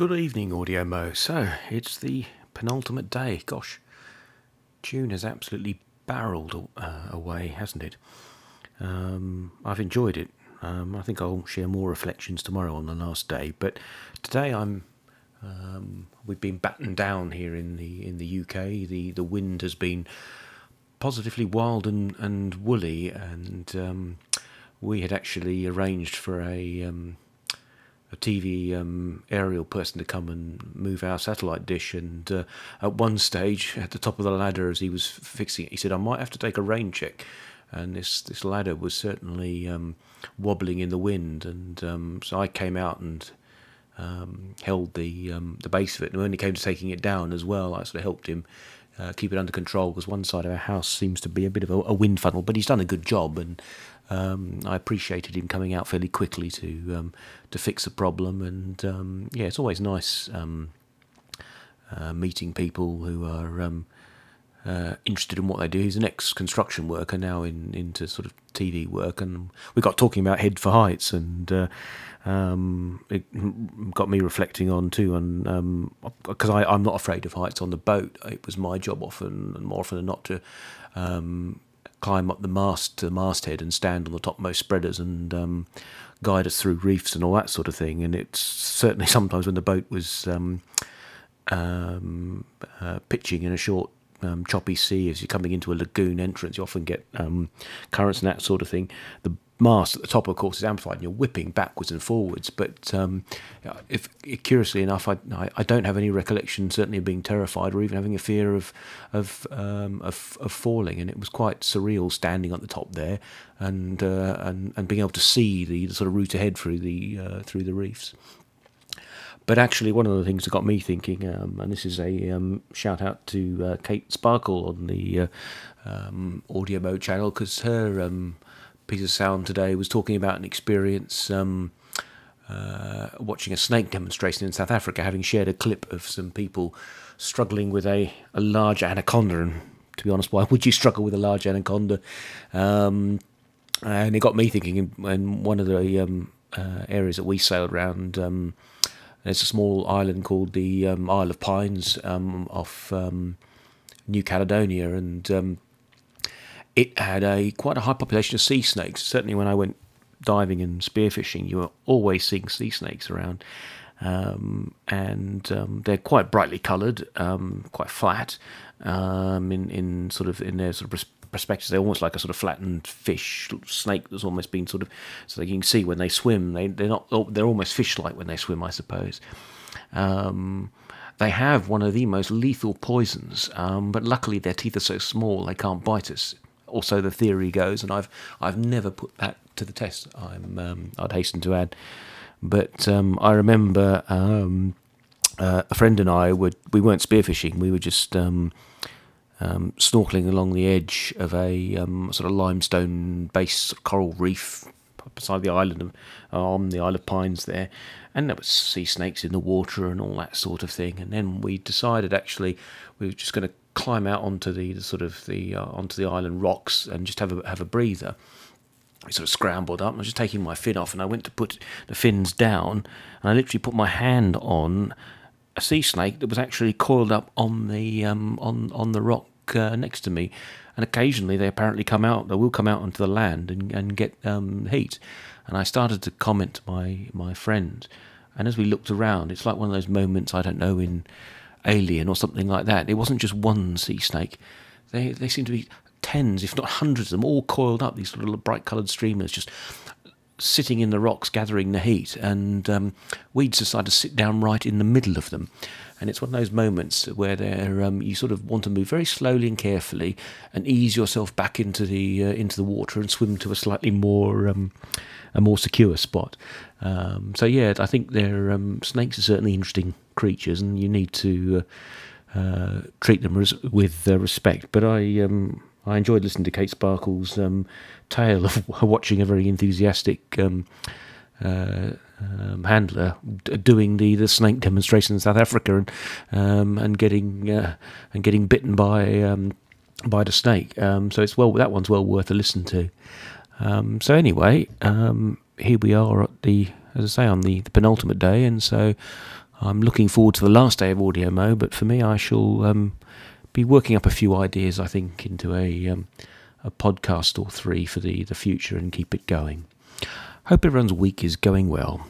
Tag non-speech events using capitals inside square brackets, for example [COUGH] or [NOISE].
Good evening, Audio Mo. So, it's the penultimate day. Gosh, June has absolutely barreled uh, away, hasn't it? Um, I've enjoyed it. Um, I think I'll share more reflections tomorrow on the last day. But today I'm. Um, we've been battened down here in the in the UK. The the wind has been positively wild and, and woolly, and um, we had actually arranged for a um, a TV um, aerial person to come and move our satellite dish. And uh, at one stage, at the top of the ladder, as he was fixing it, he said, "I might have to take a rain check." And this this ladder was certainly um, wobbling in the wind, and um, so I came out and um, held the um, the base of it. And when it came to taking it down as well, I sort of helped him. Uh, keep it under control because one side of our house seems to be a bit of a, a wind funnel, but he's done a good job, and um, I appreciated him coming out fairly quickly to um, to fix the problem, and um, yeah, it's always nice um, uh, meeting people who are um, uh, interested in what they do. He's an ex-construction worker now in into sort of TV work, and we got talking about Head for Heights, and uh, um, it got me reflecting on too, and because I'm not afraid of heights on the boat, it was my job often, and more often than not, to um, climb up the mast to the masthead and stand on the topmost spreaders and um, guide us through reefs and all that sort of thing. And it's certainly [LAUGHS] sometimes when the boat was um, um, uh, pitching in a short, um, choppy sea as you're coming into a lagoon entrance, you often get um, currents and that sort of thing. The mast at the top, of course, is amplified, and you're whipping backwards and forwards. But um, if curiously enough, I, I don't have any recollection, certainly of being terrified or even having a fear of of um, of, of, falling. And it was quite surreal standing at the top there and uh, and and being able to see the, the, sort of route ahead through the uh, through the reefs. But actually, one of the things that got me thinking, um, and this is a um, shout out to uh, Kate Sparkle on the uh, um, Audio Mo channel because her um, piece of sound today was talking about an experience um, uh, watching a snake demonstration in South Africa, having shared a clip of some people struggling with a, a large anaconda. And to be honest, why would you struggle with a large anaconda? Um, and it got me thinking in, in one of the uh, areas that we sailed around. Um, there's a small island called the um, Isle of Pines um, off New Caledonia, and it had a quite a high population of sea snakes. Certainly, when I went diving and spearfishing, you were always seeing sea snakes around, um, and um, they're quite brightly coloured, um, quite flat um, in in sort of in their sort of perspectives. They're almost like a sort of flattened fish snake that's almost been sort of so you can see when they swim. They they're not they're almost fish-like when they swim, I suppose. Um, they have one of the most lethal poisons, um, but luckily their teeth are so small they can't bite us also the theory goes, and I've I've never put that to the test. I'm um, I'd hasten to add, but um, I remember um, uh, a friend and I would we weren't spearfishing. We were just um, um, snorkeling along the edge of a um, sort of limestone based coral reef beside the island of, on the Isle of Pines there, and there was sea snakes in the water and all that sort of thing. And then we decided actually we were just going to climb out onto the, the sort of the uh, onto the island rocks and just have a have a breather. I sort of scrambled up. I was just taking my fin off, and I went to put the fins down, and I literally put my hand on a sea snake that was actually coiled up on the um, on on the rock uh, next to me. And occasionally, they apparently come out. They will come out onto the land and and get um, heat. And I started to comment to my my friend, and as we looked around, it's like one of those moments I don't know in alien or something like that. It wasn't just one sea snake. They they seem to be tens, if not hundreds of them, all coiled up. These little bright coloured streamers just sitting in the rocks, gathering the heat. And um, we decided to sit down right in the middle of them. And it's one of those moments where um, you sort of want to move very slowly and carefully and ease yourself back into the uh, into the water and swim to a slightly more um, a more secure spot. Um, so yeah, I think they're um, snakes are certainly interesting creatures, and you need to uh, uh, treat them res- with uh, respect. But I um, I enjoyed listening to Kate Sparkle's um, tale of [LAUGHS] watching a very enthusiastic. Um, uh, um, handler doing the, the snake demonstration in South Africa and um, and getting uh, and getting bitten by um, by the snake. Um, so it's well that one's well worth a listen to. So anyway, here we are at the, as I say, on the, the penultimate day, and so I'm looking forward to the last day of Audio Mo, but for me, I shall be working up a few ideas, I think, into a, um, a podcast or three for the, the future and keep it going. Hope everyone's week is going well.